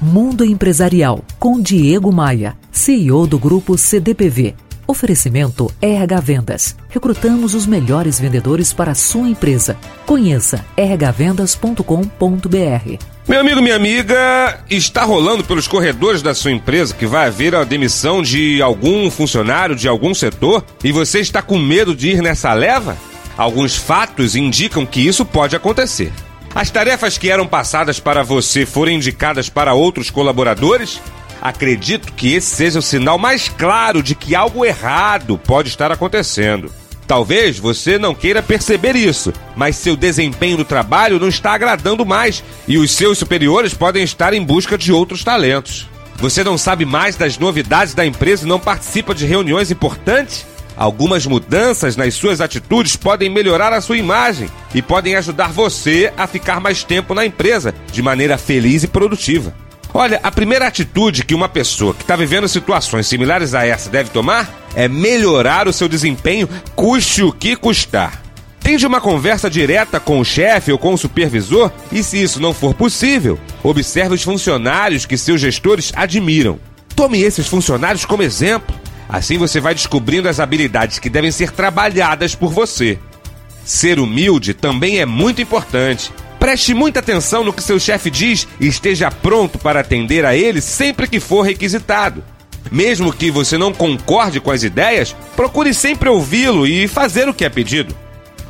Mundo Empresarial com Diego Maia, CEO do grupo CDPV. Oferecimento RH Vendas. Recrutamos os melhores vendedores para a sua empresa. Conheça rhvendas.com.br. Meu amigo, minha amiga, está rolando pelos corredores da sua empresa que vai haver a demissão de algum funcionário de algum setor e você está com medo de ir nessa leva? Alguns fatos indicam que isso pode acontecer. As tarefas que eram passadas para você foram indicadas para outros colaboradores? Acredito que esse seja o sinal mais claro de que algo errado pode estar acontecendo. Talvez você não queira perceber isso, mas seu desempenho no trabalho não está agradando mais e os seus superiores podem estar em busca de outros talentos. Você não sabe mais das novidades da empresa e não participa de reuniões importantes? Algumas mudanças nas suas atitudes podem melhorar a sua imagem e podem ajudar você a ficar mais tempo na empresa de maneira feliz e produtiva. Olha, a primeira atitude que uma pessoa que está vivendo situações similares a essa deve tomar é melhorar o seu desempenho, custe o que custar. Tende uma conversa direta com o chefe ou com o supervisor e, se isso não for possível, observe os funcionários que seus gestores admiram. Tome esses funcionários como exemplo. Assim você vai descobrindo as habilidades que devem ser trabalhadas por você. Ser humilde também é muito importante. Preste muita atenção no que seu chefe diz e esteja pronto para atender a ele sempre que for requisitado. Mesmo que você não concorde com as ideias, procure sempre ouvi-lo e fazer o que é pedido.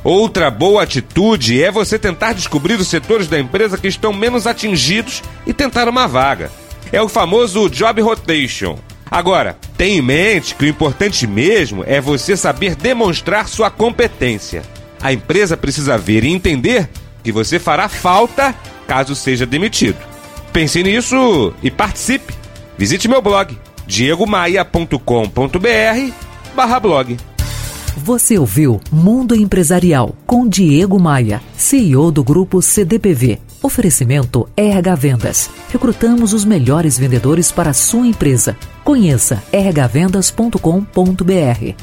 Outra boa atitude é você tentar descobrir os setores da empresa que estão menos atingidos e tentar uma vaga. É o famoso job rotation. Agora, tenha em mente que o importante mesmo é você saber demonstrar sua competência. A empresa precisa ver e entender que você fará falta caso seja demitido. Pense nisso e participe. Visite meu blog diegomaia.com.br barra blog. Você ouviu Mundo Empresarial com Diego Maia, CEO do grupo CDPV. Oferecimento RH Vendas. Recrutamos os melhores vendedores para a sua empresa. Conheça rhvendas.com.br.